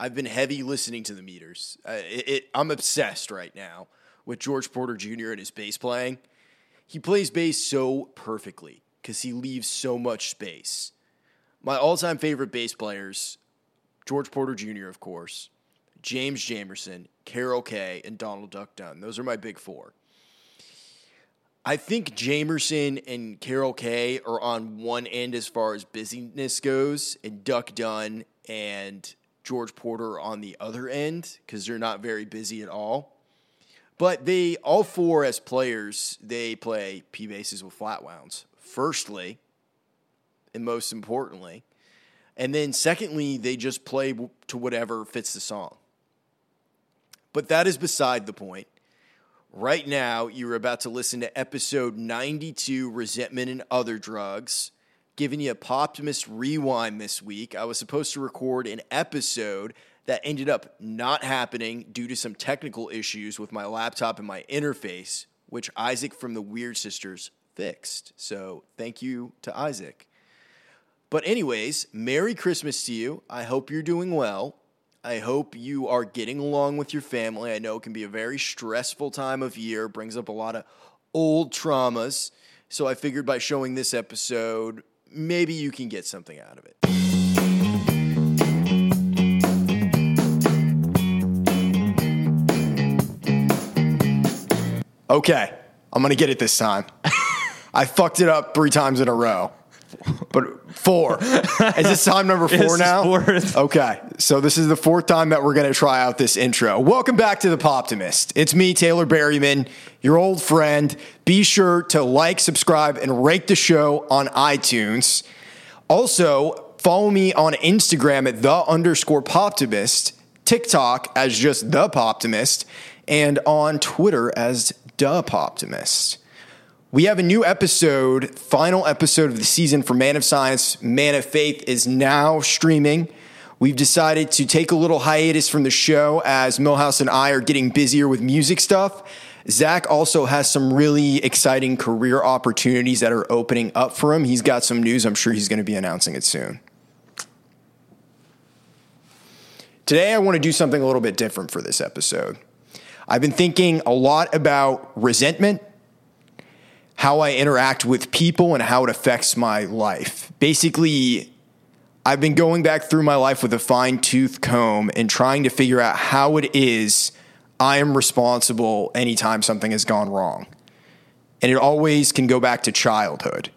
I've been heavy listening to the meters. Uh, it, it, I'm obsessed right now with George Porter Jr. and his bass playing. He plays bass so perfectly because he leaves so much space. My all time favorite bass players George Porter Jr., of course, James Jamerson, Carol Kaye, and Donald Duck Dunn. Those are my big four. I think Jamerson and Carol Kaye are on one end as far as busyness goes, and Duck Dunn and George Porter on the other end because they're not very busy at all. But they all four as players, they play P basses with flat wounds. Firstly, and most importantly, and then secondly, they just play to whatever fits the song. But that is beside the point. Right now, you're about to listen to episode 92 Resentment and Other Drugs. Giving you a Poptimist rewind this week. I was supposed to record an episode that ended up not happening due to some technical issues with my laptop and my interface, which Isaac from the Weird Sisters fixed. So thank you to Isaac. But, anyways, Merry Christmas to you. I hope you're doing well. I hope you are getting along with your family. I know it can be a very stressful time of year, brings up a lot of old traumas. So, I figured by showing this episode, maybe you can get something out of it. Okay, I'm gonna get it this time. I fucked it up three times in a row. But four. Is this time number four This is now? fourth. Okay. So this is the fourth time that we're going to try out this intro. Welcome back to the Poptimist. It's me, Taylor Berryman, your old friend. Be sure to like, subscribe, and rate the show on iTunes. Also, follow me on Instagram at the underscore Poptimist, TikTok as just the Poptimist, and on Twitter as the Poptimist. We have a new episode, final episode of the season for Man of Science. Man of Faith is now streaming. We've decided to take a little hiatus from the show as Millhouse and I are getting busier with music stuff. Zach also has some really exciting career opportunities that are opening up for him. He's got some news. I'm sure he's going to be announcing it soon. Today, I want to do something a little bit different for this episode. I've been thinking a lot about resentment how I interact with people and how it affects my life. Basically, I've been going back through my life with a fine tooth comb and trying to figure out how it is I am responsible anytime something has gone wrong. And it always can go back to childhood.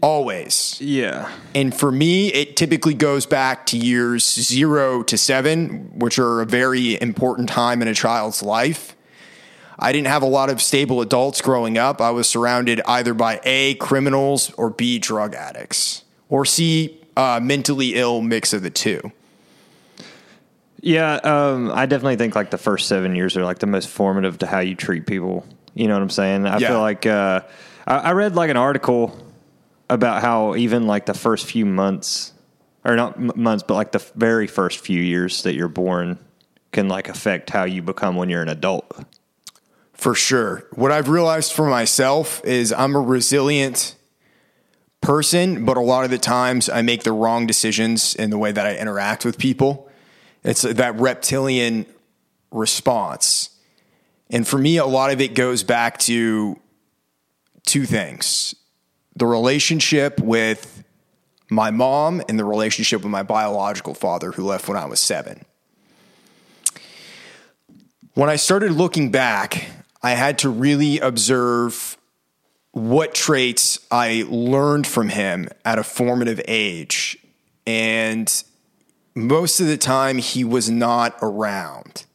Always. Yeah. And for me, it typically goes back to years zero to seven, which are a very important time in a child's life. I didn't have a lot of stable adults growing up. I was surrounded either by A, criminals, or B, drug addicts, or C, uh, mentally ill mix of the two. Yeah, um, I definitely think like the first seven years are like the most formative to how you treat people. You know what I'm saying? I Yeah. feel like uh, I, I read like an article about how even like the first few months, or not m- months, but like the very first few years that you're born can like affect how you become when you're an adult. For sure. What I've realized for myself is I'm a resilient person, but a lot of the times I make the wrong decisions in the way that I interact with people. It's that reptilian response. And for me, a lot of it goes back to two things the relationship with my mom and the relationship with my biological father, who left when I was seven. When I started looking back, I had to really observe what traits I learned from him at a formative age. And most of the time, he was not around.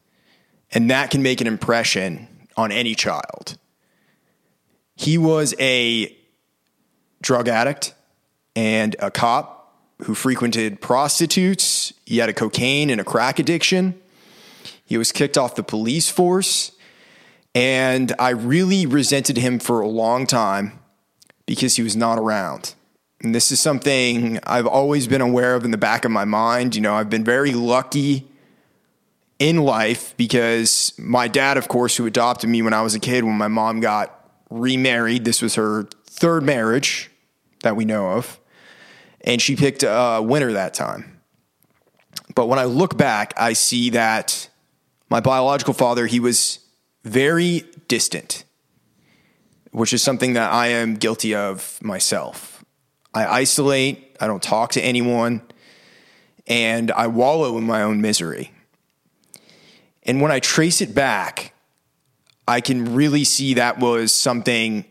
And that can make an impression on any child. He was a drug addict and a cop who frequented prostitutes. He had a cocaine and a crack addiction. He was kicked off the police force. And I really resented him for a long time because he was not around. And this is something I've always been aware of in the back of my mind. You know, I've been very lucky in life because my dad, of course, who adopted me when I was a kid, when my mom got remarried, this was her third marriage that we know of. And she picked a winner that time. But when I look back, I see that my biological father, he was very distant, which is something that I am guilty of myself. I isolate, I don't talk to anyone, and I wallow in my own misery. And when I trace it back, I can really see that was something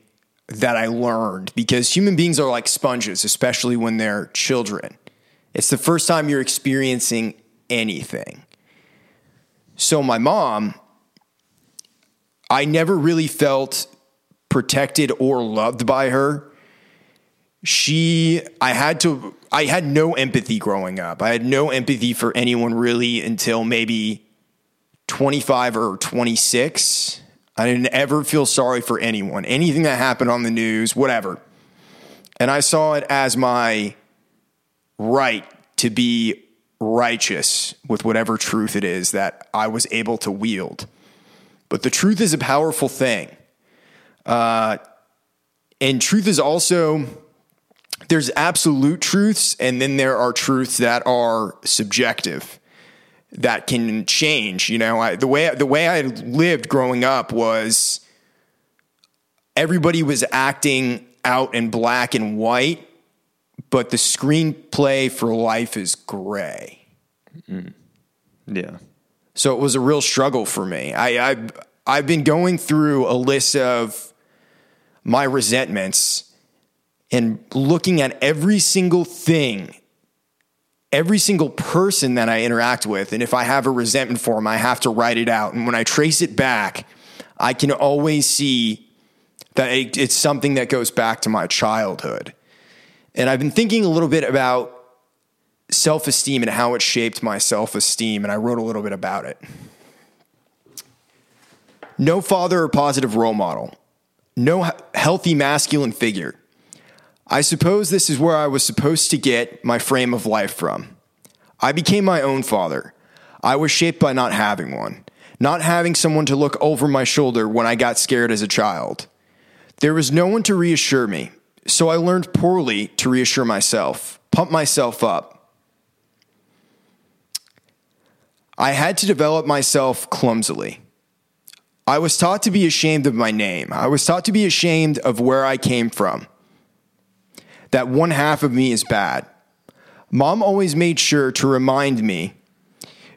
that I learned because human beings are like sponges, especially when they're children. It's the first time you're experiencing anything. So, my mom, I never really felt protected or loved by her. She, I had to, I had no empathy growing up. I had no empathy for anyone really until maybe 25 or 26. I didn't ever feel sorry for anyone, anything that happened on the news, whatever. And I saw it as my right to be righteous with whatever truth it is that I was able to wield. But the truth is a powerful thing. Uh, and truth is also, there's absolute truths, and then there are truths that are subjective that can change. You know, I, the way the way I lived growing up was everybody was acting out in black and white, but the screenplay for life is gray. Mm. Yeah. So it was a real struggle for me. I, I I've been going through a list of my resentments and looking at every single thing every single person that I interact with. And if I have a resentment for them, I have to write it out. And when I trace it back, I can always see that it's something that goes back to my childhood. And I've been thinking a little bit about self esteem and how it shaped my self esteem. And I wrote a little bit about it. No father or positive role model, no healthy masculine figure I suppose this is where I was supposed to get my frame of life from. I became my own father. I was shaped by not having one, not having someone to look over my shoulder when I got scared as a child. There was no one to reassure me, so I learned poorly to reassure myself, pump myself up. I had to develop myself clumsily. I was taught to be ashamed of my name. I was taught to be ashamed of where I came from that one half of me is bad. Mom always made sure to remind me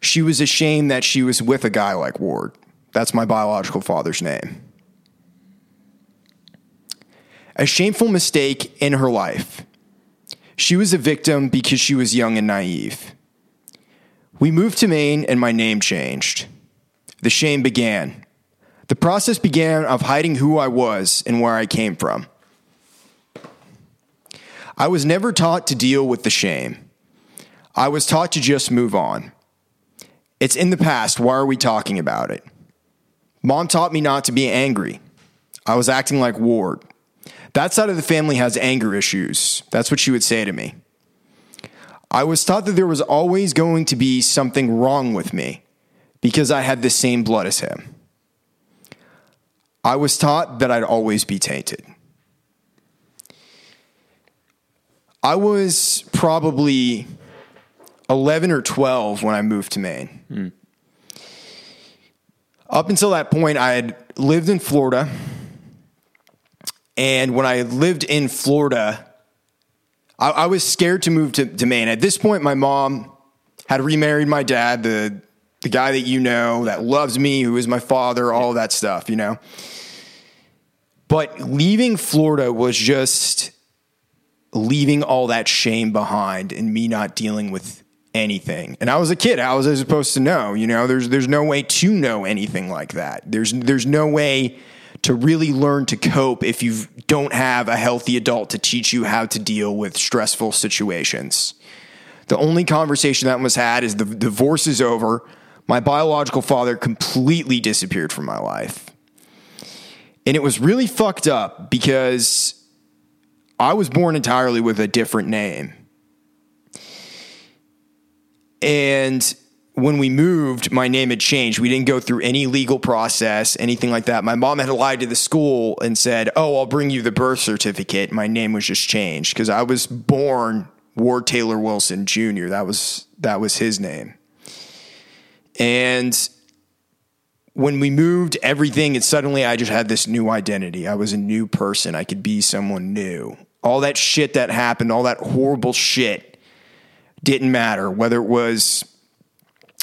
she was ashamed that she was with a guy like Ward. That's my biological father's name. A shameful mistake in her life. She was a victim because she was young and naive. We moved to Maine and my name changed. The shame began. The process began of hiding who I was and where I came from. I was never taught to deal with the shame. I was taught to just move on. It's in the past. Why are we talking about it? Mom taught me not to be angry. I was acting like Ward. That side of the family has anger issues. That's what she would say to me. I was taught that there was always going to be something wrong with me because I had the same blood as him. I was taught that I'd always be tainted. I was probably 11 or 12 when I moved to Maine. Mm. Up until that point, I had lived in Florida. And when I lived in Florida, I, I was scared to move to, to, Maine. At this point, my mom had remarried my dad, the, the guy that you know that loves me, who is my father, all that stuff, you know. But leaving Florida was just leaving all that shame behind and me not dealing with anything. And I was a kid. How was I supposed to know? You know, there's there's no way to know anything like that. There's there's no way to really learn to cope if you don't have a healthy adult to teach you how to deal with stressful situations. The only conversation that was had is the divorce is over. My biological father completely disappeared from my life. And it was really fucked up because I was born entirely with a different name. And when we moved, my name had changed. We didn't go through any legal process, anything like that. My mom had lied to the school and said, Oh, I'll bring you the birth certificate. My name was just changed because I was born Ward Taylor Wilson Jr. That was that was his name. And when we moved everything, and suddenly I just had this new identity. I was a new person. I could be someone new. All that shit that happened, all that horrible shit didn't matter. Whether it was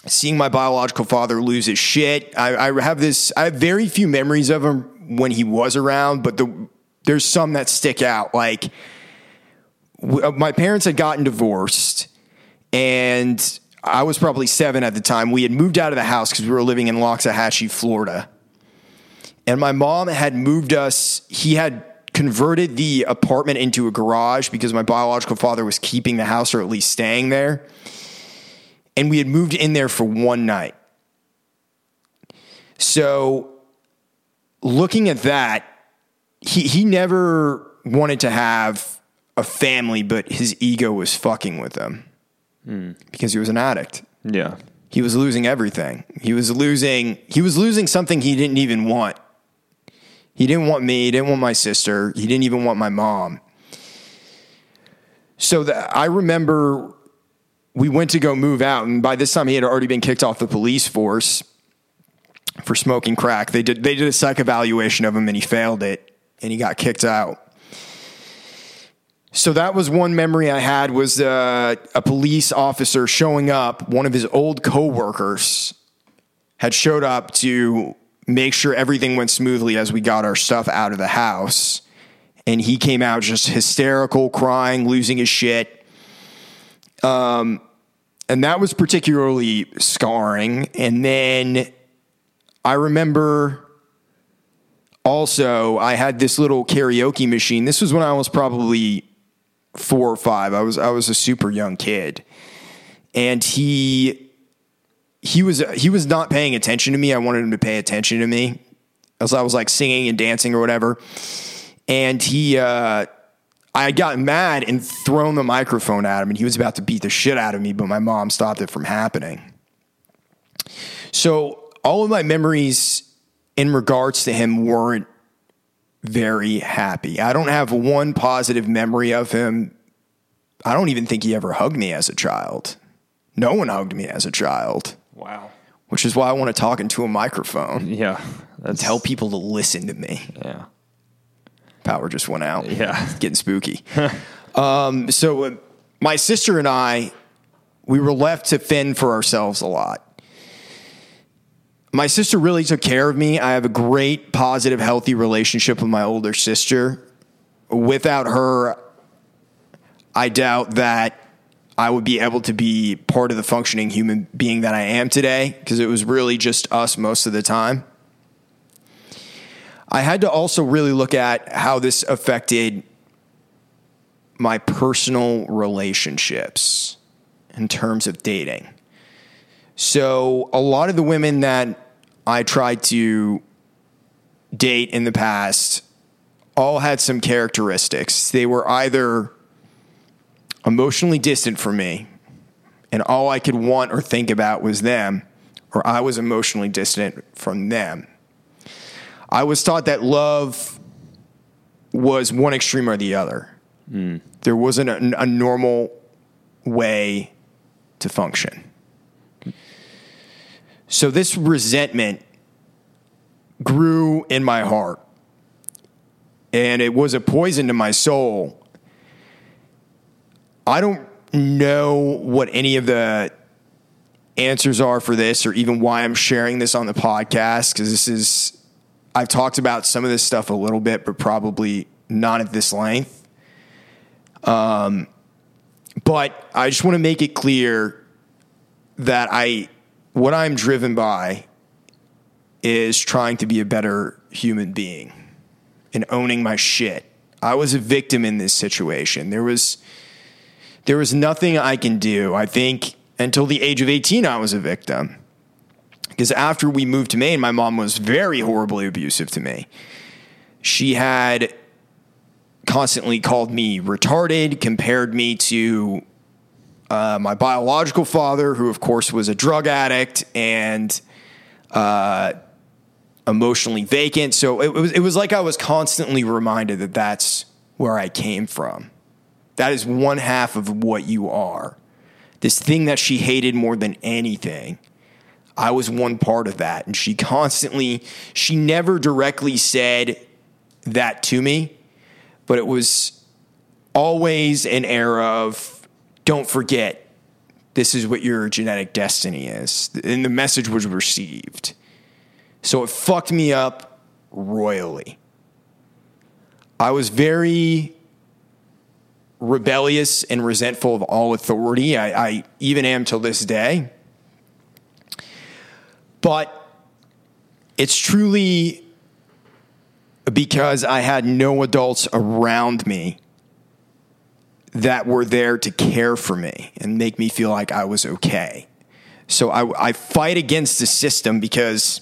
seeing my biological father lose his shit. I, I, have this. I have very few memories of him when he was around, but the there's some that stick out. Like w- uh, my parents had gotten divorced, and I was probably seven at the time. We had moved out of the house because we were living in Loxahatchee, Florida, and my mom had moved us. He had converted the apartment into a garage because my biological father was keeping the house or at least staying there and we had moved in there for one night. So, looking at that, he he never wanted to have a family, but his ego was fucking with him mm. because he was an addict. Yeah, he was losing everything. He was losing. He was losing something he didn't even want. He didn't want me. He didn't want my sister. He didn't even want my mom. So the, I remember we went to go move out, and by this time he had already been kicked off the police force for smoking crack. They did they did a psych evaluation of him, and he failed it, and he got kicked out. So that was one memory I had was uh, a police officer showing up. One of his old coworkers had showed up to make sure everything went smoothly as we got our stuff out of the house. And he came out just hysterical, crying, losing his shit. Um, and that was particularly scarring. And then I remember also I had this little karaoke machine. This was when I was probably four or five. I was I was a super young kid, and he he was he was not paying attention to me. I wanted him to pay attention to me as I was like singing and dancing or whatever. And he uh, I had gotten mad and thrown the microphone at him, and he was about to beat the shit out of me, but my mom stopped it from happening. So, all of my memories in regards to him weren't very happy. I don't have one positive memory of him. I don't even think he ever hugged me as a child. No one hugged me as a child. Wow. Which is why I want to talk into a microphone. Yeah. Tell people to listen to me. Yeah power just went out. Yeah. getting spooky. um, so uh, my sister and I, we were left to fend for ourselves a lot. My sister really took care of me. I have a great, positive, healthy relationship with my older sister. Without her, I doubt that I would be able to be part of the functioning human being that I am today because it was really just us most of the time. I had to also really look at how this affected my personal relationships in terms of dating. So, a lot of the women that I tried to date in the past all had some characteristics. They were either emotionally distant from me, and all I could want or think about was them, or I was emotionally distant from them. I was taught that love was one extreme or the other. Mm. There wasn't a, a normal way to function. So this resentment grew in my heart and it was a poison to my soul. I don't know what any of the answers are for this or even why I'm sharing this on the podcast because this is I've talked about some of this stuff a little bit, but probably not at this length. Um, but I just want to make it clear that I, what I'm driven by is trying to be a better human being and owning my shit. I was a victim in this situation. There was, there was nothing I can do. I think until the age of 18, I was a victim. Because after we moved to Maine, my mom was very horribly abusive to me. She had constantly called me retarded, compared me to uh, my biological father, who, of course, was a drug addict and uh, emotionally vacant. So it, it, was, it was like I was constantly reminded that that's where I came from. That is one half of what you are. This thing that she hated more than anything. I was one part of that. And she constantly, she never directly said that to me, but it was always an era of don't forget, this is what your genetic destiny is. And the message was received. So it fucked me up royally. I was very rebellious and resentful of all authority. I, I even am till this day. But it's truly because I had no adults around me that were there to care for me and make me feel like I was okay. So I, I fight against the system because,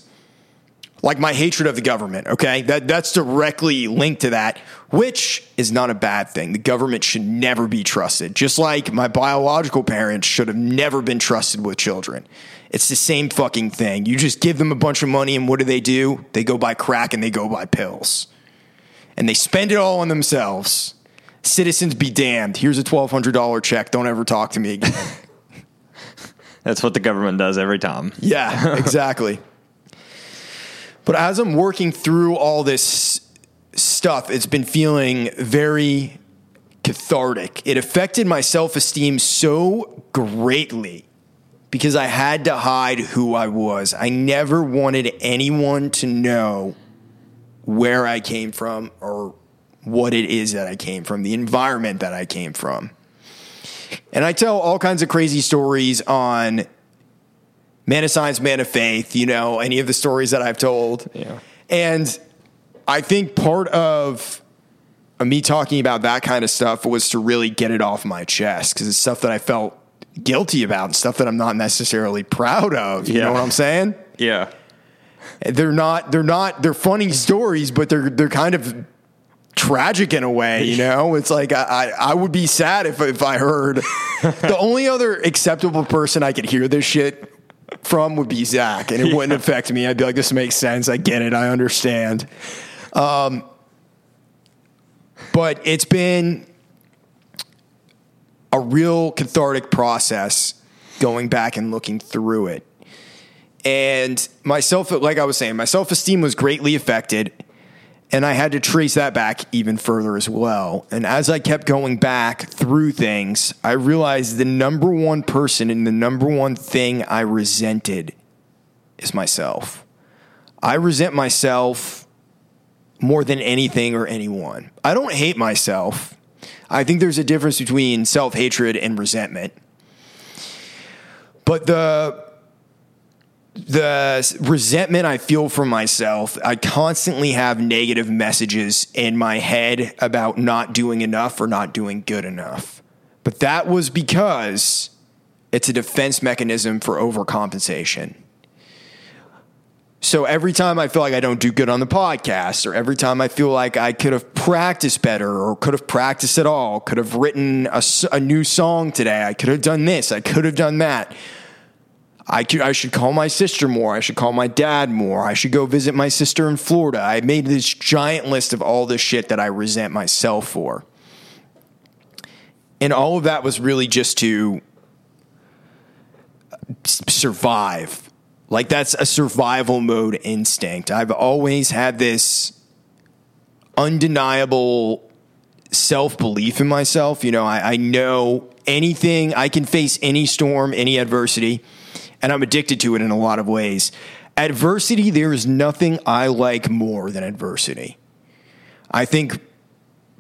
like my hatred of the government, okay, that, that's directly linked to that, which is not a bad thing. The government should never be trusted, just like my biological parents should have never been trusted with children. It's the same fucking thing. You just give them a bunch of money, and what do they do? They go buy crack and they go buy pills. And they spend it all on themselves. Citizens be damned. Here's a $1,200 check. Don't ever talk to me again. That's what the government does every time. Yeah, exactly. but as I'm working through all this stuff, it's been feeling very cathartic. It affected my self esteem so greatly because I had to hide who I was. I never wanted anyone to know where I came from or what it is that I came from, the environment that I came from. And I tell all kinds of crazy stories on Man of Science, Man of Faith, you know, any of the stories that I've told. Yeah. And I think part of me talking about that kind of stuff was to really get it off my chest because it's stuff that I felt guilty about and stuff that I'm not necessarily proud of. You Yeah. know what I'm saying? Yeah. They're not they're not they're funny stories, but they're they're kind of tragic in a way, you know? It's like I, I, I would be sad if if I heard the only other acceptable person I could hear this shit from would be Zach, and it wouldn't affect me. I'd be like, this makes sense. I get it. I understand. Um, but it's been a real cathartic process going back and looking through it. And myself, like I was saying, my self esteem was greatly affected. And I had to trace that back even further as well. And as I kept going back through things, I realized the number one person and the number one thing I resented is myself. I resent myself more than anything or anyone. I don't hate myself. I think there's a difference between self hatred and resentment. But the the resentment I feel for myself, I constantly have negative messages in my head about not doing enough or not doing good enough. But that was because it's a defense mechanism for overcompensation. So every time I feel like I don't do good on the podcast, or every time I feel like I could have practiced better, or could have practiced at all, could have written a new song today, I could have done this, I could have done that. I, could, I should call my sister more. I should call my dad more. I should go visit my sister in Florida. I made this giant list of all the shit that I resent myself for. And all of that was really just to survive. Like that's a survival mode instinct. I've always had this undeniable self belief in myself. You know, I, I know anything, I can face any storm, any adversity, and I'm addicted to it in a lot of ways. Adversity, there is nothing I like more than adversity. I think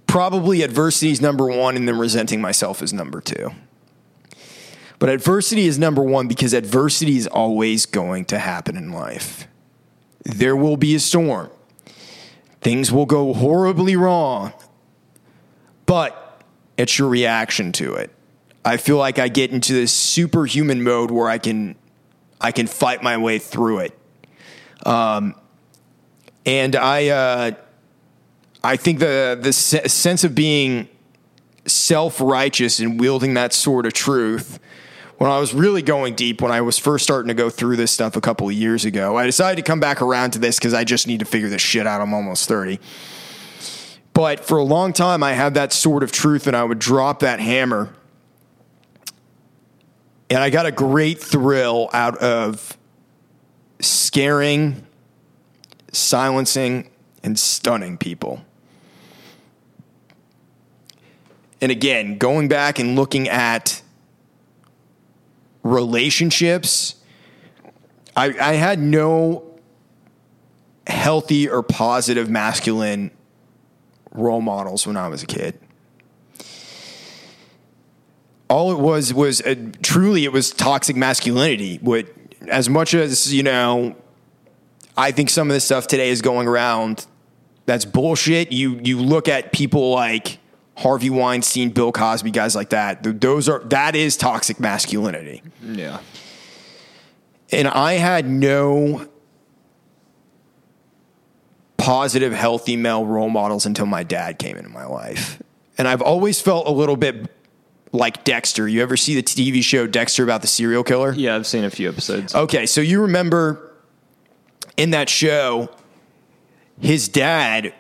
probably adversity is number one, and then resenting myself is number two. But adversity is number one because adversity is always going to happen in life. There will be a storm. Things will go horribly wrong, but it's your reaction to it. I feel like I get into this superhuman mode where I can I can fight my way through it. Um, and I uh, I think the the se- sense of being self righteous and wielding that sword of truth. When I was really going deep, when I was first starting to go through this stuff a couple of years ago, I decided to come back around to this because I just need to figure this shit out. I'm almost 30. But for a long time, I had that sort of truth and I would drop that hammer. And I got a great thrill out of scaring, silencing, and stunning people. And again, going back and looking at relationships, I, I had no healthy or positive masculine role models when I was a kid. All it was was a, truly it was toxic masculinity. What as much as you know, I think some of this stuff today is going around. That's bullshit. You you look at people like Harvey Weinstein, Bill Cosby, guys like that. Those are that is toxic masculinity. Yeah. And I had no positive, healthy male role models until my dad came into my life. And I've always felt a little bit like Dexter. You ever see the TV show Dexter about the serial killer? Yeah, I've seen a few episodes. Okay, so you remember in that show, his dad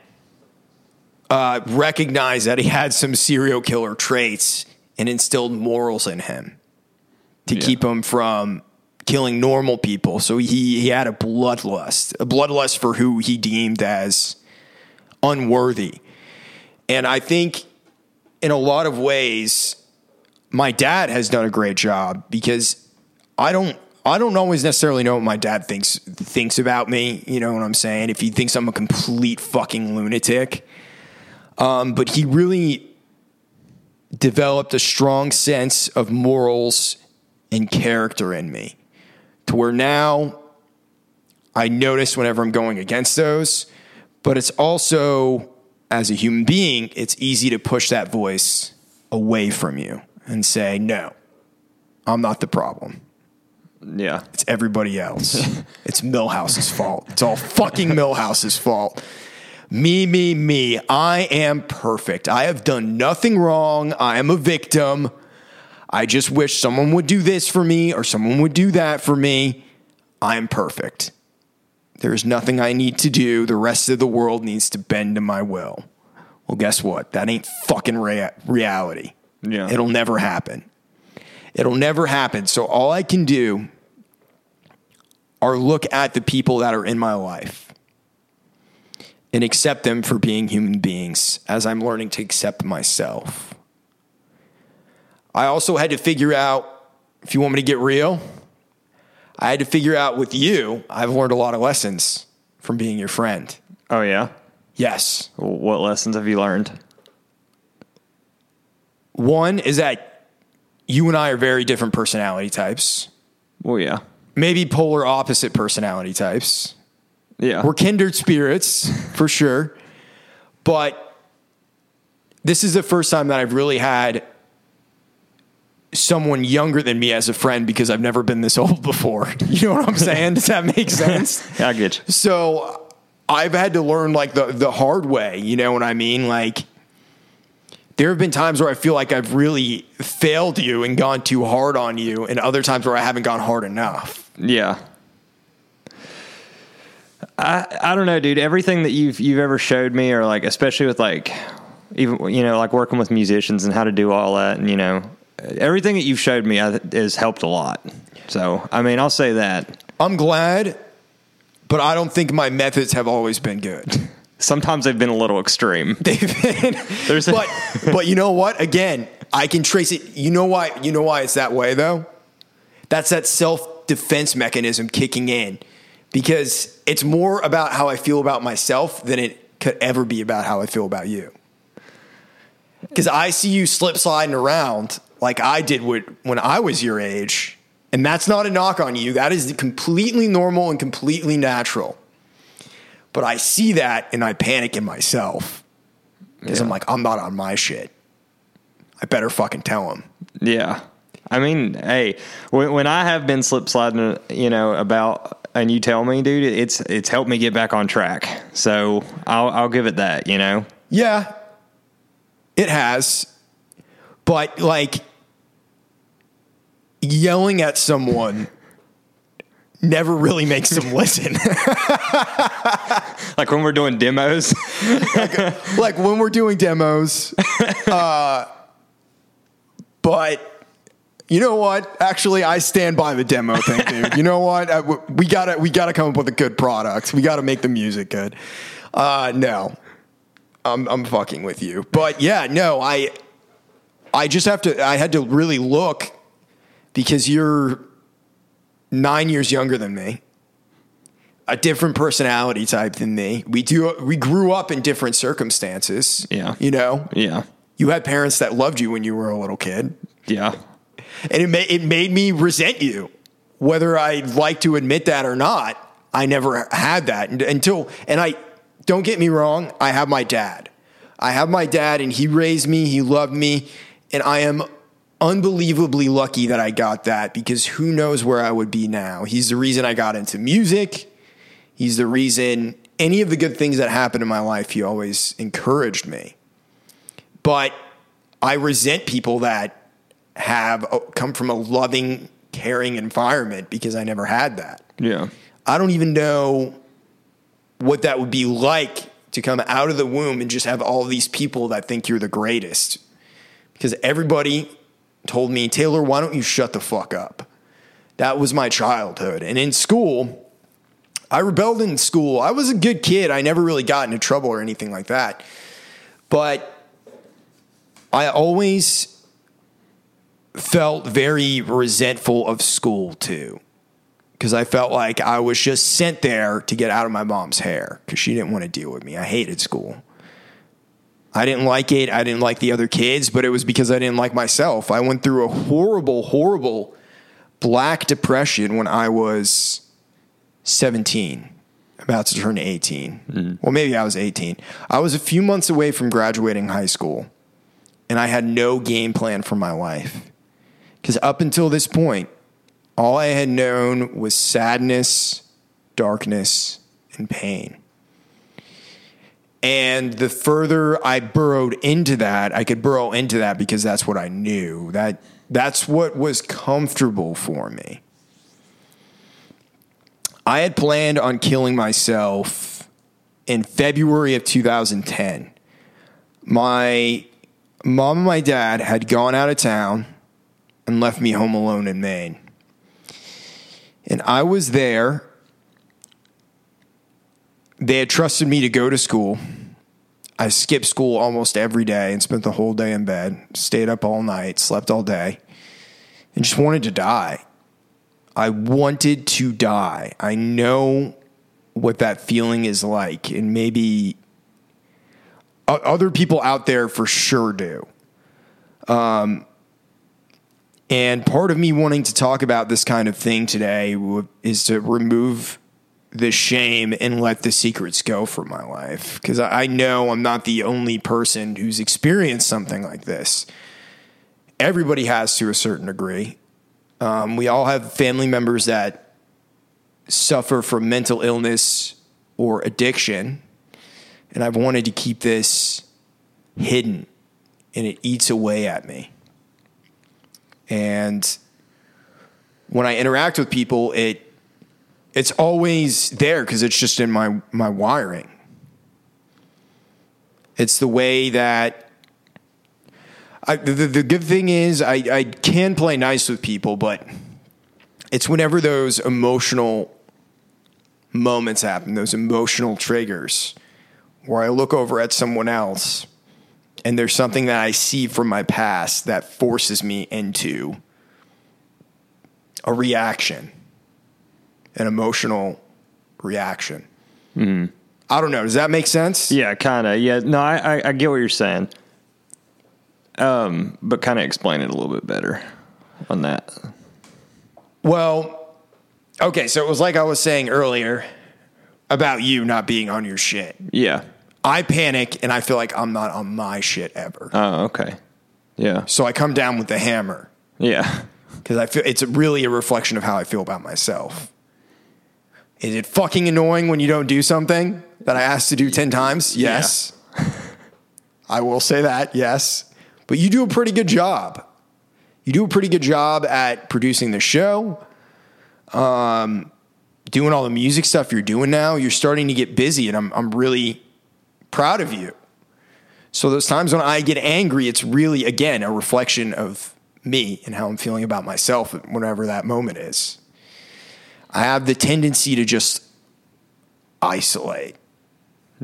uh, recognized that he had some serial killer traits and instilled morals in him to Yeah. keep him from killing normal people. So he, he had a bloodlust, a bloodlust for who he deemed as unworthy. And I think in a lot of ways, my dad has done a great job because I don't I don't always necessarily know what my dad thinks thinks about me. You know what I'm saying? If he thinks I'm a complete fucking lunatic, um, but he really developed a strong sense of morals and character in me, to where now I notice whenever I'm going against those. But it's also as a human being, it's easy to push that voice away from you and say, "No, I'm not the problem." Yeah. It's everybody else. it's Millhouse's fault. It's all fucking Millhouse's fault. Me, me, me. I am perfect. I have done nothing wrong. I am a victim. I just wish someone would do this for me or someone would do that for me. I am perfect. There's nothing I need to do. The rest of the world needs to bend to my will. Well, guess what? That ain't fucking rea- reality. Yeah. It'll never happen. It'll never happen. So all I can do are look at the people that are in my life and accept them for being human beings as I'm learning to accept myself. I also had to figure out, if you want me to get real, I had to figure out with you, I've learned a lot of lessons from being your friend. Oh yeah. Yes. What lessons have you learned? One is that you and I are very different personality types, Well, yeah. maybe polar opposite personality types. Yeah. We're kindred spirits for sure. But this is the first time that I've really had someone younger than me as a friend because I've never been this old before. You know what I'm saying? Does that make sense? I get you. So I've had to learn like the the hard way, you know what I mean? Like there have been times where I feel like I've really failed you and gone too hard on you, and other times where I haven't gone hard enough. Yeah. I I don't know, dude. Everything that you've you've ever showed me, or like especially with like even you know like working with musicians and how to do all that, and you know everything that you've showed me has helped a lot. So I mean, I'll say that. I'm glad, but I don't think my methods have always been good. Sometimes they've been a little extreme. They've been, There's a- but but you know what? Again, I can trace it. You know why? You know why it's that way though. That's that self defense mechanism kicking in, because it's more about how I feel about myself than it could ever be about how I feel about you. Because I see you slip sliding around like I did when I was your age, and that's not a knock on you. That is completely normal and completely natural. But I see that and I panic in myself because I'm like, I'm not on my shit. I better fucking tell him. Yeah. I mean, hey, when, when I have been slip sliding, you know, about, and you tell me, dude, it's it's helped me get back on track. So I'll I'll give it that, you know. Yeah, it has. But like yelling at someone never really makes them listen. Like when we're doing demos. like when we're doing demos. Uh, but you know what? Actually, I stand by the demo thing, dude. You know what? Uh, we gotta we gotta come up with a good product. We gotta make the music good. Uh, no, I'm I'm fucking with you. But yeah, no, I I just have to. I had to really look because you're nine years younger than me a different personality type than me. We do we grew up in different circumstances. Yeah. You know? yeah. You had parents that loved you when you were a little kid. Yeah. And it made it made me resent you. Whether I'd like to admit that or not, I never had that until and I don't get me wrong, I have my dad. I have my dad and he raised me, he loved me, and I am unbelievably lucky that I got that because who knows where I would be now. He's the reason I got into music. He's the reason any of the good things that happened in my life, he always encouraged me. But I resent people that have uh, come from a loving, caring environment because I never had that. Yeah. I don't even know what that would be like to come out of the womb and just have all these people that think you're the greatest. Because everybody told me, Taylor, why don't you shut the fuck up? That was my childhood. And in school, I rebelled in school. I was a good kid. I never really got into trouble or anything like that. But I always felt very resentful of school too. Because I felt like I was just sent there to get out of my mom's hair because she didn't want to deal with me. I hated school. I didn't like it. I didn't like the other kids, but it was because I didn't like myself. I went through a horrible, horrible black depression when I was 17, about to turn 18. Mm-hmm. Well, maybe I was 18. I was a few months away from graduating high school, and I had no game plan for my life. Because up until this point, all I had known was sadness, darkness, and pain. And the further I burrowed into that, I could burrow into that because that's what I knew. That that's what was comfortable for me. I had planned on killing myself in February of 2010. My mom and my dad had gone out of town and left me home alone in Maine. And I was there. They had trusted me to go to school. I skipped school almost every day and spent the whole day in bed, stayed up all night, slept all day, and just wanted to die. I wanted to die. I know what that feeling is like, and maybe other people out there for sure do. Um, and part of me wanting to talk about this kind of thing today is to remove the shame and let the secrets go for my life. Because I know I'm not the only person who's experienced something like this. Everybody has to a certain degree. Um, we all have family members that suffer from mental illness or addiction. And I've wanted to keep this hidden, and it eats away at me. And when I interact with people, it it's always there because it's just in my my wiring. It's the way that I, the, the good thing is I, I can play nice with people, but it's whenever those emotional moments happen, those emotional triggers, where I look over at someone else and there's something that I see from my past that forces me into a reaction, an emotional reaction. Mm. I don't know. Does that make sense? Yeah, kind of. Yeah. No, I, I, I, get what you're saying. Um, but kind of explain it a little bit better on that. Well, okay, so it was like I was saying earlier about you not being on your shit. Yeah. I panic and I feel like I'm not on my shit ever. Oh, okay. Yeah. So I come down with the hammer. Yeah. Because I feel it's really a reflection of how I feel about myself. Is it fucking annoying when you don't do something that I asked to do 10 times? Yes. Yeah. I will say that, yes but you do a pretty good job. You do a pretty good job at producing the show. Um, doing all the music stuff you're doing now, you're starting to get busy, and I'm I'm really proud of you. So those times when I get angry, it's really again a reflection of me and how I'm feeling about myself, whatever that moment is. I have the tendency to just isolate,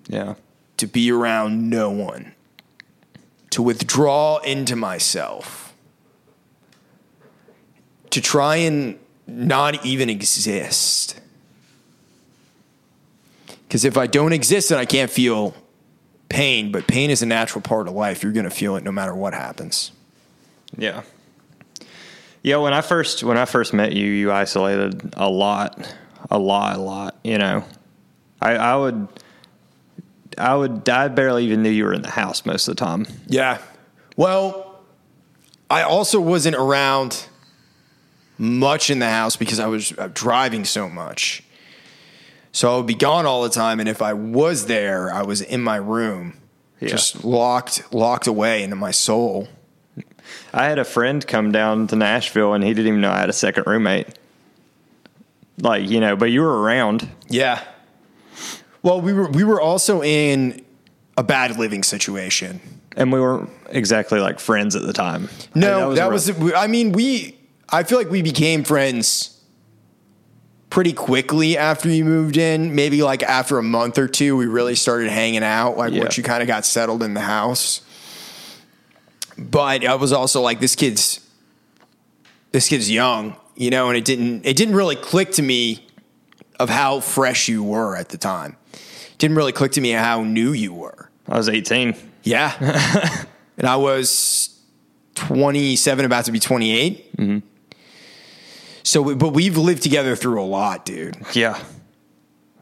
Yeah. to be around no one, to withdraw into myself, to try and not even exist. Because if I don't exist, then I can't feel pain, but pain is a natural part of life. You're going to feel it no matter what happens. Yeah. Yeah, when I first when I first met you, you isolated a lot, a lot, a lot. You know, I, I would, I would, I barely even knew you were in the house most of the time. Yeah. Well, I also wasn't around much in the house because I was uh, driving so much. So I would be gone all the time, and if I was there, I was in my room, Yeah. just locked, locked away into my soul. I had a friend come down to Nashville, and he didn't even know I had a second roommate. Like you know, but you were around. Yeah. Well, we were we were also in a bad living situation. And we weren't exactly like friends at the time. No, that a was, real- I mean, we. I feel like we became friends pretty quickly after you moved in. Maybe like after a month or two, we really started hanging out. Like Yeah. once you kind of got settled in the house. But I was also like, this kid's, this kid's young, you know, and it didn't, it didn't really click to me of how fresh you were at the time. It didn't really click to me how new you were. I was eighteen. Yeah. and I was 27, about to be 28. Mm-hmm. So, we, but we've lived together through a lot, dude. Yeah.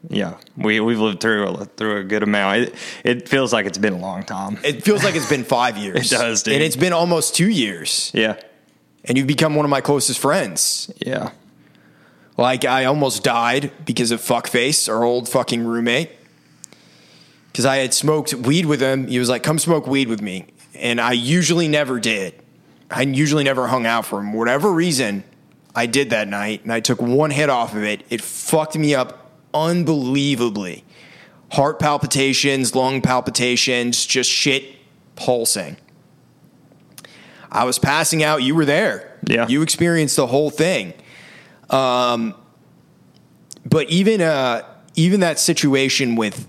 Yeah, we we've lived through a, through a good amount. It, it feels like it's been a long time. It feels like it's been five years. It does, dude. And it's been almost two years. Yeah, And you've become one of my closest friends. yeah, Like, I almost died because of Fuckface, our old fucking roommate. Because I had smoked weed with him. He was like, come smoke weed with me. And I usually never did. I usually never hung out for him. Whatever reason, I did that night. And I took one hit off of it. It fucked me up unbelievably. Heart palpitations, lung palpitations, just shit pulsing. I was passing out. You were there. Yeah. You experienced the whole thing Um, but even uh even that situation with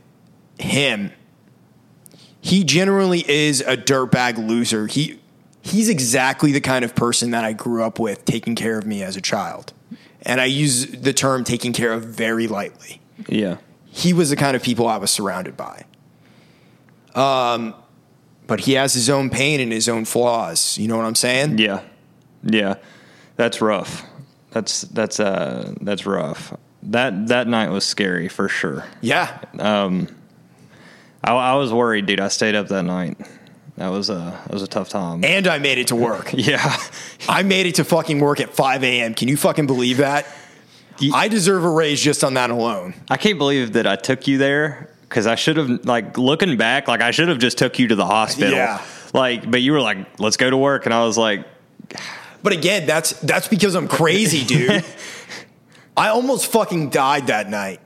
him he generally is a dirtbag loser he he's exactly the kind of person that i grew up with taking care of me as a child and i use the term taking care of very lightly yeah, he was the kind of people i was surrounded by um but he has his own pain and his own flaws you know what i'm saying yeah, yeah. That's rough. That's that's uh that's rough. That that night was scary for sure. yeah I, I was worried, dude. I stayed up that night. That was a that was a tough time. and i made it to work Yeah, I made it to fucking work at 5 a.m. Can you fucking believe that? I deserve a raise just on that alone. I can't believe that I took you there because I should have like looking back, like I should have just took you to the hospital. Yeah. Like, but you were like, "Let's go to work," and I was like, But again, that's that's because I'm crazy, dude. I almost fucking died that night.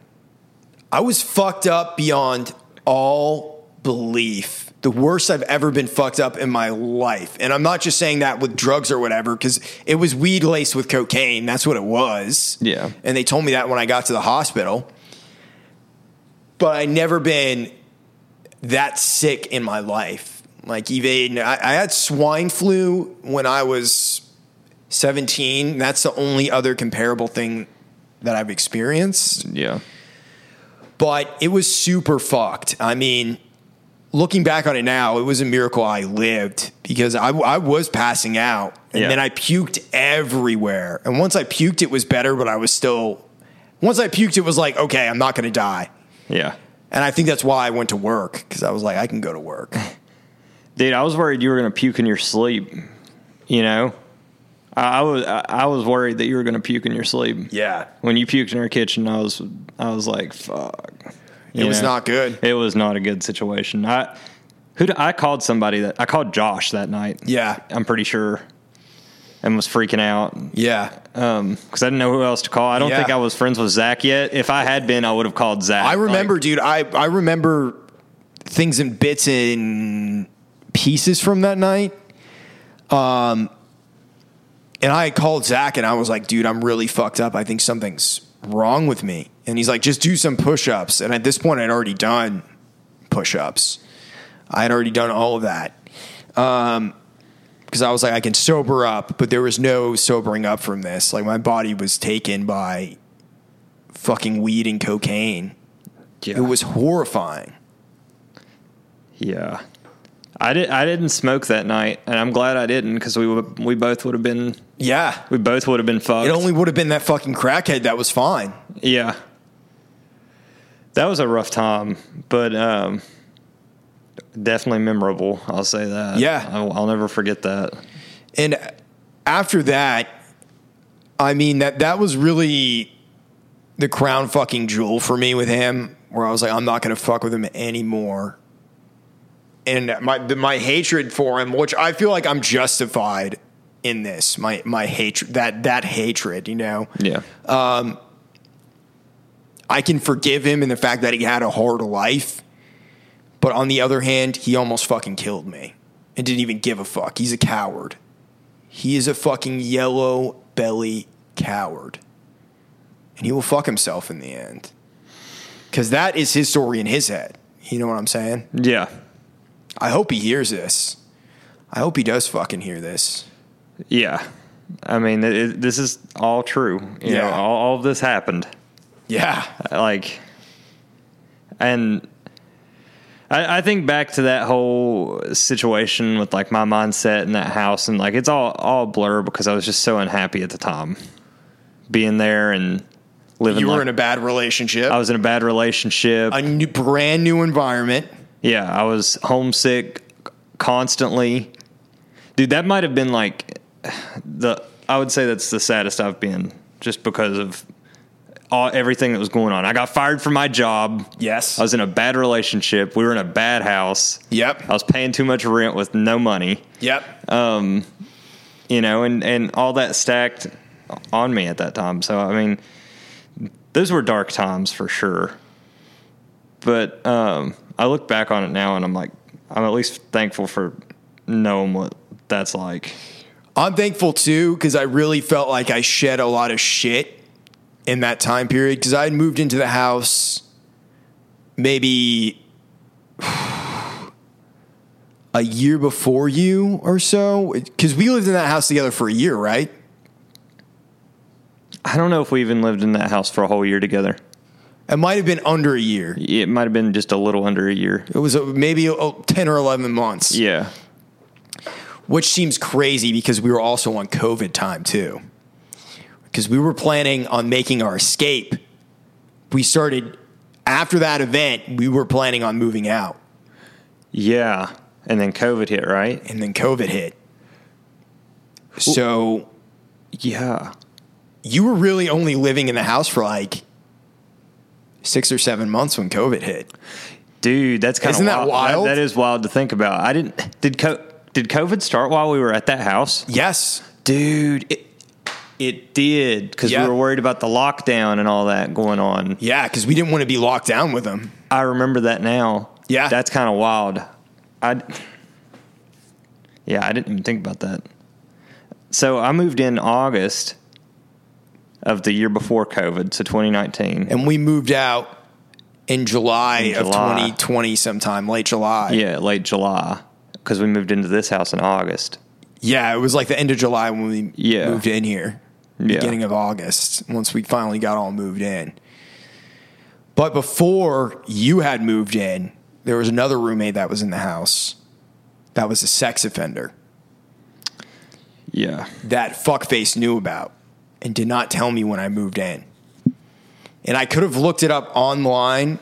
I was fucked up beyond all belief. The worst I've ever been fucked up in my life. And I'm not just saying that with drugs or whatever, because it was weed laced with cocaine. That's what it was. Yeah. And they told me that when I got to the hospital. But I never been that sick in my life. Like even I, I had swine flu when I was 17. That's the only other comparable thing that I've experienced "Yeah, but it was super fucked. I mean, looking back on it now, it was a miracle I lived because I, I was passing out and Yeah. then I puked everywhere. And once I puked, it was better, but I was still, once I puked, it was like, okay, I'm not going to die. yeah." And I think that's why I went to work because I was like, I can go to work. Dude, I was worried you were gonna puke in your sleep. You know, I, I was I, was worried that you were gonna puke in your sleep. Yeah. When you puked in our kitchen, I was I was like, "Fuck." It was not good. It was not a good situation. I who I called somebody that I called Josh that night. Yeah. I'm pretty sure. and was freaking out Yeah. because I didn't know who else to call. I don't Yeah. think I was friends with Zach yet. If I had been, I would have called Zach. I remember, Like, dude. I I remember things in bits and pieces from that night. Um, and I called Zach and I was like, dude, I'm really fucked up. I think something's wrong with me. And he's like, just do some push-ups. And at this point, I'd already done push-ups. I had already done all of that. Um, because I was like, I can sober up, but there was no sobering up from this. Like my body was taken by fucking weed and cocaine. yeah. It was horrifying. yeah. I did. I didn't smoke that night, and I'm glad I didn't because we we both would have been Yeah. we both would have been fucked. It only would have been that fucking crackhead that was fine. Yeah. That was a rough time, but um, definitely memorable. I'll say that. Yeah. I'll, I'll never forget that. And after that, I mean that that was really the crown fucking jewel for me with him, where I was like, I'm not gonna fuck with him anymore. And my my hatred for him, which I feel like I'm justified in this, my my hatred that that hatred, you know. Yeah. um I can forgive him in the fact that he had a hard life. But on the other hand, he almost fucking killed me and didn't even give a fuck. He's a coward. He is a fucking yellow belly coward. And he will fuck himself in the end. Because that is his story in his head. You know what I'm saying? yeah. I hope he hears this. I hope he does fucking hear this. Yeah. I mean, it, this is all true. You know, Yeah. all, all of this happened. Yeah. Like, and I, I think back to that whole situation with like my mindset in that house, and like it's all all blur because I was just so unhappy at the time, being there and living. You were like- in a bad relationship, I was in a bad relationship. a new, brand new environment. Yeah, I was homesick constantly. Dude, that might have been like the I would say that's the saddest I've been just because of all everything that was going on. I got fired from my job. Yes. I was in a bad relationship. We were in a bad house. Yep. I was paying too much rent with no money. Yep. You know, and and all that stacked on me at that time. So I mean, those were dark times for sure. But um, I look back on it now and I'm like, I'm at least thankful for knowing what that's like. I'm thankful too because I really felt like I shed a lot of shit in that time period because I had moved into the house maybe a year before you or so because we lived in that house together for a year, right? I don't know if we even lived in that house for a whole year together. It might have been under a year. It might have been just a little under a year. It was maybe uh, 10 or 11 months, Yeah. Which seems crazy because we were also on COVID time too. Because we were planning on making our escape. We started after that event, we were planning on moving out. Yeah. And then COVID hit, right? and then COVID hit. So Yeah. you were really only living in the house for like six or seven months when COVID hit. Dude, that's kind of Isn't that wild? that is wild to think about. I didn't did co- did COVID start while we were at that house? Yes. Dude, it, it did because Yeah. we were worried about the lockdown and all that going on. Yeah, because we didn't want to be locked down with them. I remember that now. Yeah. that's kind of wild. I yeah, I didn't even think about that. So I moved in August of the year before COVID, so 2019. And we moved out in July, In of 2020 sometime, late July. yeah, late July because we moved into this house in August. Yeah, it was like the end of July when we Yeah. moved in here. Yeah. Beginning of August, once we finally got all moved in. But before you had moved in, there was another roommate that was in the house that was a sex offender Yeah. that fuckface knew about and did not tell me when I moved in. And I could have looked it up online,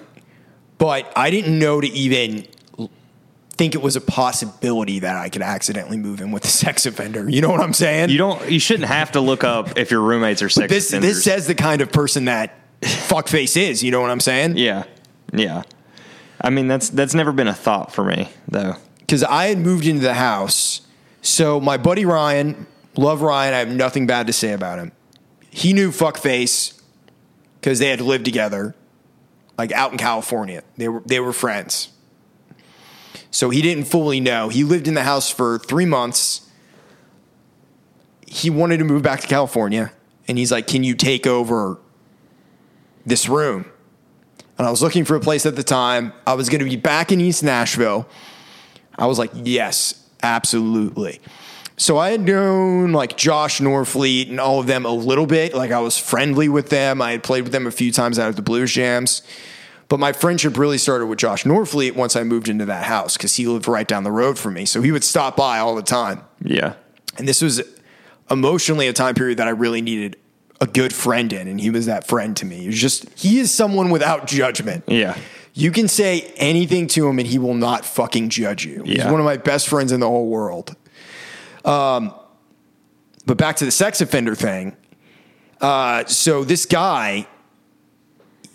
but I didn't know to even think it was a possibility that I could accidentally move in with a sex offender. You know what I'm saying? You don't. You shouldn't have to look up if your roommates are sex this offenders. this says the kind of person that fuckface is. You know what I'm saying? yeah, yeah. I mean, that's that's never been a thought for me though. Because I had moved into the house, so my buddy Ryan Love Ryan. I have nothing bad to say about him. He knew fuckface because they had lived together, like out in California. They were they were friends. So he didn't fully know. He lived in the house for three months. He wanted to move back to California, and he's like, "Can you take over this room?" And I was looking for a place at the time. I was going to be back in East Nashville. I was like, "Yes, absolutely." So I had known like Josh Norfleet and all of them a little bit. Like I was friendly with them. I had played with them a few times out of the Blues Jams. But my friendship really started with Josh Norfleet once I moved into that house because he lived right down the road from me. So he would stop by all the time. Yeah. And this was emotionally a time period that I really needed a good friend in. And he was that friend to me. He was just, he is someone without judgment. Yeah. You can say anything to him and he will not fucking judge you. He's one of my best friends in the whole world. Um, but back to the sex offender thing. Uh, so this guy,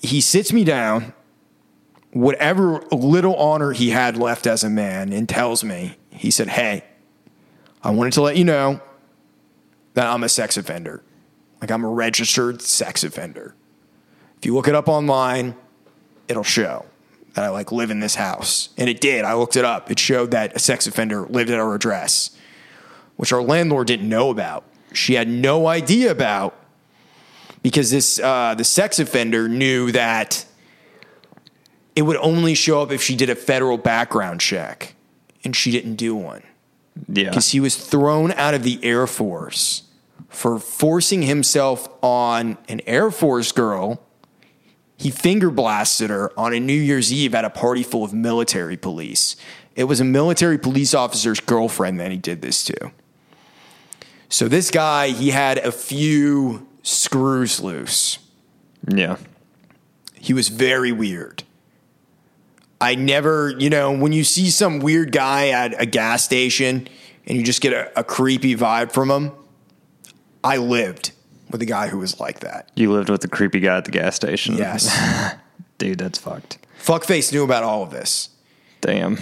he sits me down, whatever little honor he had left as a man, and tells me, he said, Hey, I wanted to let you know that I'm a sex offender. Like I'm a registered sex offender. If you look it up online, it'll show that I like live in this house. And it did. I looked it up. It showed that a sex offender lived at our address, which our landlord didn't know about. She had no idea about because this uh, the sex offender knew that it would only show up if she did a federal background check, and she didn't do one Yeah. because he was thrown out of the Air Force for forcing himself on an Air Force girl. He finger blasted her on a New Year's Eve at a party full of military police. It was a military police officer's girlfriend that he did this to. So this guy, he had a few screws loose. Yeah. He was very weird. I never, you know, when you see some weird guy at a gas station and you just get a, a creepy vibe from him, I lived with a guy who was like that. You lived with the creepy guy at the gas station. Yes. Dude, that's fucked. Fuckface knew about all of this. Damn.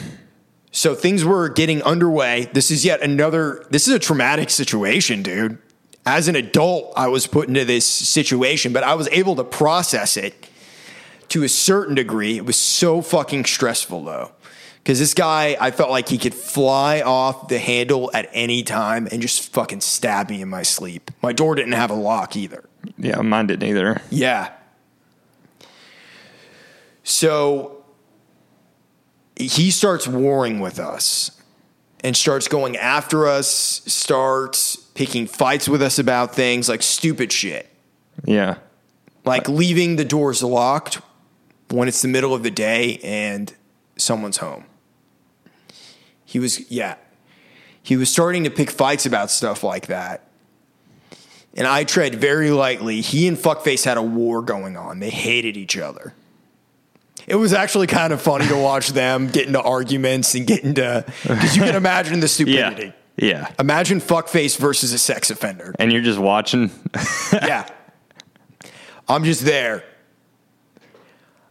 So things were getting underway. This is yet another, this is a traumatic situation, dude. As an adult, I was put into this situation, but I was able to process it to a certain degree. It was so fucking stressful, though. Because this guy, I felt like he could fly off the handle at any time and just fucking stab me in my sleep. My door didn't have a lock either. Yeah, mine didn't either. Yeah. So he starts warring with us and starts going after us, starts picking fights with us about things like stupid shit, Yeah. like leaving the doors locked when it's the middle of the day and someone's home. He was, yeah, he was starting to pick fights about stuff like that. And I tread very lightly. He and Fuckface had a war going on. They hated each other. It was actually kind of funny to watch them get into arguments and get into because you can imagine the Yeah. stupidity. Yeah. Imagine Fuckface versus a sex offender. And you're just watching. yeah. I'm just there.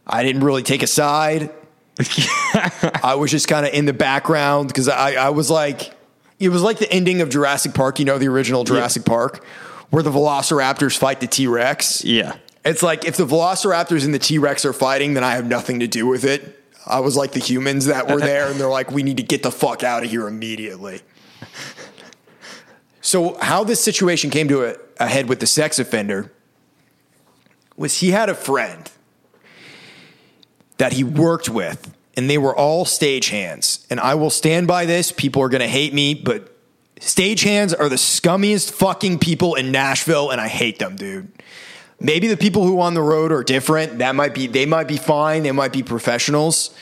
I didn't really take a side. I was just kind of in the background because I, I was like, it was like the ending of Jurassic Park, you know, the original Jurassic Park, where the velociraptors fight the T Rex. yeah. It's like if the velociraptors and the T Rex are fighting, then I have nothing to do with it. I was like the humans that were there, and they're like, we need to get the fuck out of here immediately. So, how this situation came to a, a head with the sex offender was he had a friend that he worked with, and they were all stagehands. And I will stand by this. People are going to hate me, but stagehands are the scummiest fucking people in Nashville, and I hate them, dude. Maybe the people who on the road are different. That might be they might be fine. They might be professionals.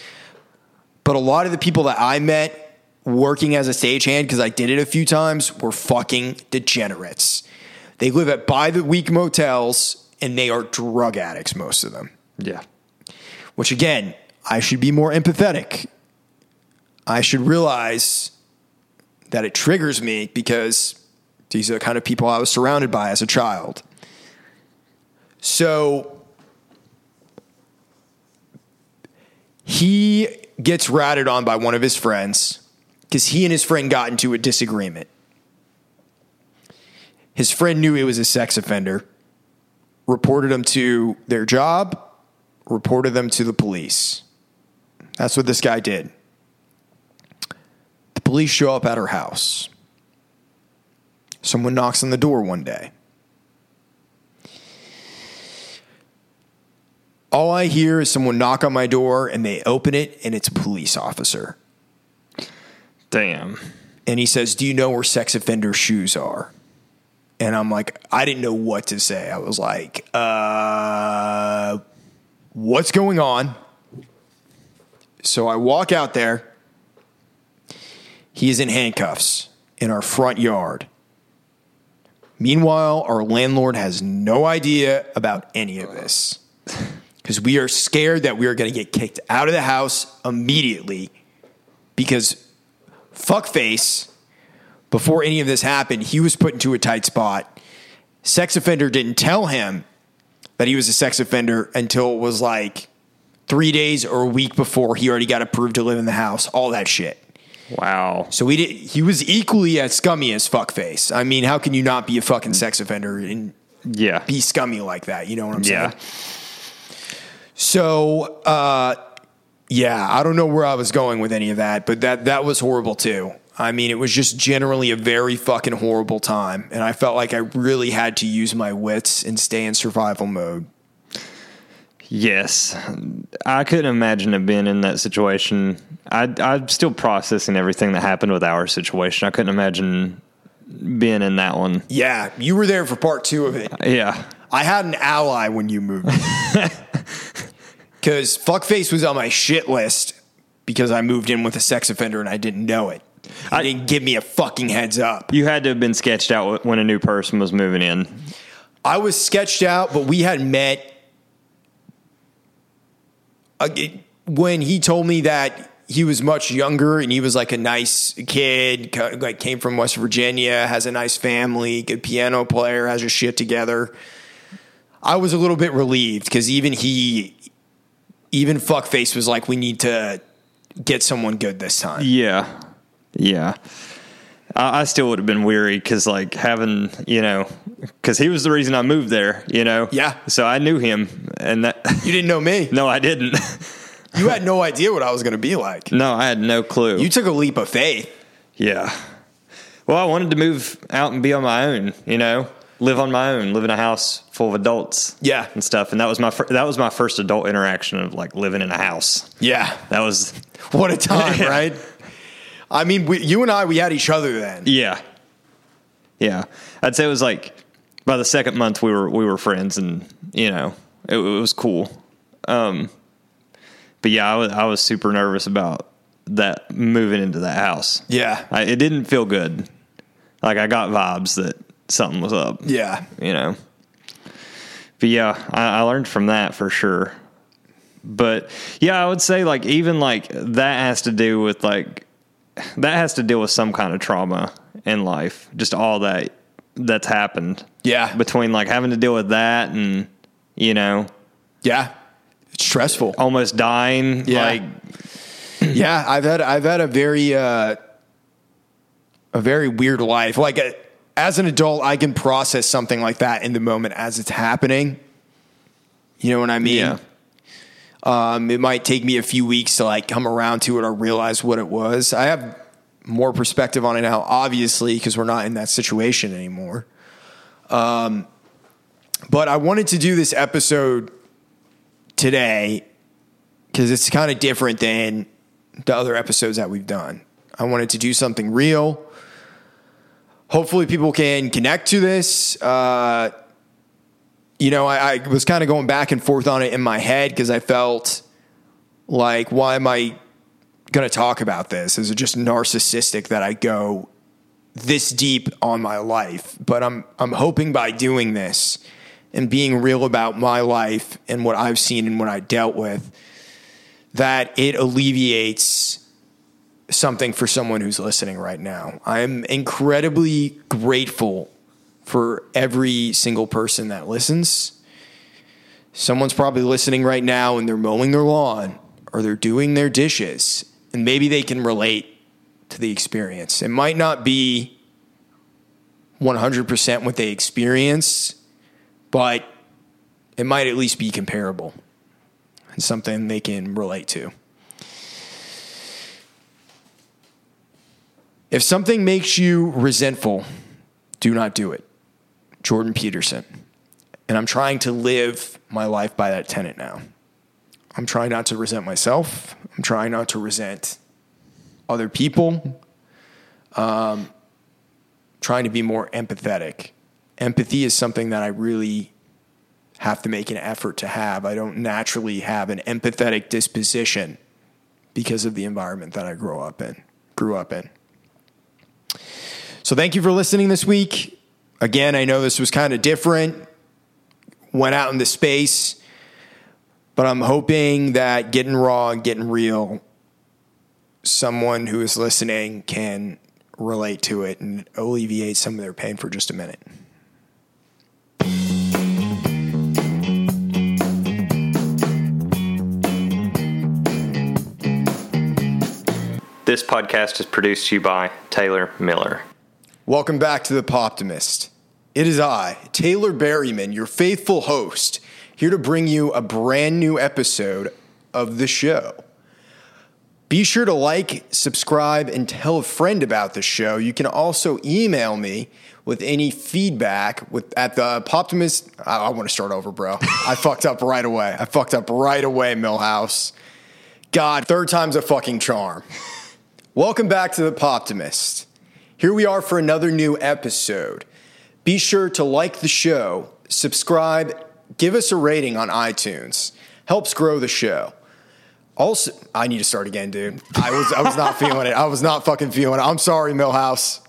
But a lot of the people that I met working as a stagehand, because I did it a few times, were fucking degenerates. They live at by the week motels and they are drug addicts, most of them. Yeah. Which again, I should be more empathetic. I should realize that it triggers me because these are the kind of people I was surrounded by as a child. So he gets ratted on by one of his friends because he and his friend got into a disagreement. His friend knew he was a sex offender, reported him to their job, reported them to the police. That's what this guy did. The police show up at her house. Someone knocks on the door one day. All I hear is someone knock on my door and they open it and it's a police officer. Damn. And he says, Do you know where sex offender shoes are? And I'm like, I didn't know what to say. I was like, uh, what's going on? So I walk out there. He is in handcuffs in our front yard. Meanwhile, our landlord has no idea about any of this because we are scared that we are going to get kicked out of the house immediately because fuckface, before any of this happened, he was put into a tight spot. Sex offender didn't tell him that he was a sex offender until it was like three days or a week before he already got approved to live in the house. All that shit. Wow. So he did, he was equally as scummy as fuckface. I mean, how can you not be a fucking sex offender and Yeah. be scummy like that? You know what I'm saying? Yeah. So, uh, yeah, I don't know where I was going with any of that, but that that was horrible too. I mean, it was just generally a very fucking horrible time, and I felt like I really had to use my wits and stay in survival mode. Yes, I couldn't imagine it being in that situation. I, I'm still processing everything that happened with our situation. I couldn't imagine being in that one. Yeah, you were there for part two of it. Yeah, I had an ally when you moved. Because fuckface was on my shit list because I moved in with a sex offender and I didn't know it. I didn't give me a fucking heads up. you had to have been sketched out when a new person was moving in. I was sketched out, but we had met uh, when he told me that he was much younger and he was like a nice kid, like came from West Virginia, has a nice family, good piano player, has his shit together. I was a little bit relieved because even he, even fuckface was like, we need to get someone good this time. Yeah, yeah. I, I still would have been weary because, like, having you know, because he was the reason I moved there. You know. Yeah. So I knew him, and that. You didn't know me. no, I didn't. You had no idea what I was going to be like. no, I had no clue. You took a leap of faith. Yeah. Well, I wanted to move out and be on my own, you know, live on my own, live in a house full of adults. Yeah. And stuff. And that was my fir- that was my first adult interaction of like living in a house. Yeah. That was What a time, Yeah. right? I mean, we, you and I, we had each other then. yeah. Yeah. I'd say it was like by the second month we were we were friends and, you know, it, it was cool. Um but yeah, I was I was super nervous about that moving into that house. Yeah. I, it didn't feel good. Like I got vibes that something was up. Yeah. you know. But yeah, I, I learned from that for sure. But yeah, I would say like even like that has to do with like that has to deal with some kind of trauma in life. Just all that that's happened Yeah. between like having to deal with that and you know Yeah. It's stressful. almost dying. Yeah. Like yeah. I've had, I've had a very, uh, a very weird life. Like, uh, as an adult, I can process something like that in the moment as it's happening. You know what I mean? yeah, Um, it might take me a few weeks to like come around to it or realize what it was. I have more perspective on it now, obviously, because we're not in that situation anymore. Um, but I wanted to do this episode today because it's kind of different than the other episodes that we've done. I wanted to do something real. Hopefully, people can connect to this. Uh, you know, I, I was kind of going back and forth on it in my head because I felt like, why am I going to talk about this? Is it just narcissistic that I go this deep on my life? But I'm I'm hoping by doing this and being real about my life and what I've seen and what I dealt with, that it alleviates something for someone who's listening right now. I'm incredibly grateful for every single person that listens. Someone's probably listening right now and they're mowing their lawn or they're doing their dishes, and maybe they can relate to the experience. It might not be 100% what they experienced, but it might at least be comparable and something they can relate to. If something makes you resentful, do not do it. Jordan Peterson. And I'm trying to live my life by that tenet now. I'm trying not to resent myself. I'm trying not to resent other people. Um, trying to be more empathetic. Empathy is something that I really have to make an effort to have. I don't naturally have an empathetic disposition because of the environment that I grew up in. Grew up in. So thank you for listening this week. Again, I know this was kind of different. Went out into space, but I'm hoping that getting raw and getting real, someone who is listening can relate to it and alleviate some of their pain for just a minute. This podcast is produced to you by Taylor Miller. Welcome back to the Poptimist. It is I, Taylor Berryman, your faithful host, here to bring you a brand new episode of the show. Be sure to like, subscribe, and tell a friend about the show. You can also email me with any feedback with at the Poptimist. I, I want to start over, bro. I fucked up right away. I fucked up right away, Millhouse. God, third time's a fucking charm. Welcome back to the Poptimist. Here we are for another new episode. Be sure to like the show, subscribe, give us a rating on iTunes. Helps grow the show. Also, I need to start again, dude. I was I was not feeling it. I was not fucking feeling it. I'm sorry, Millhouse.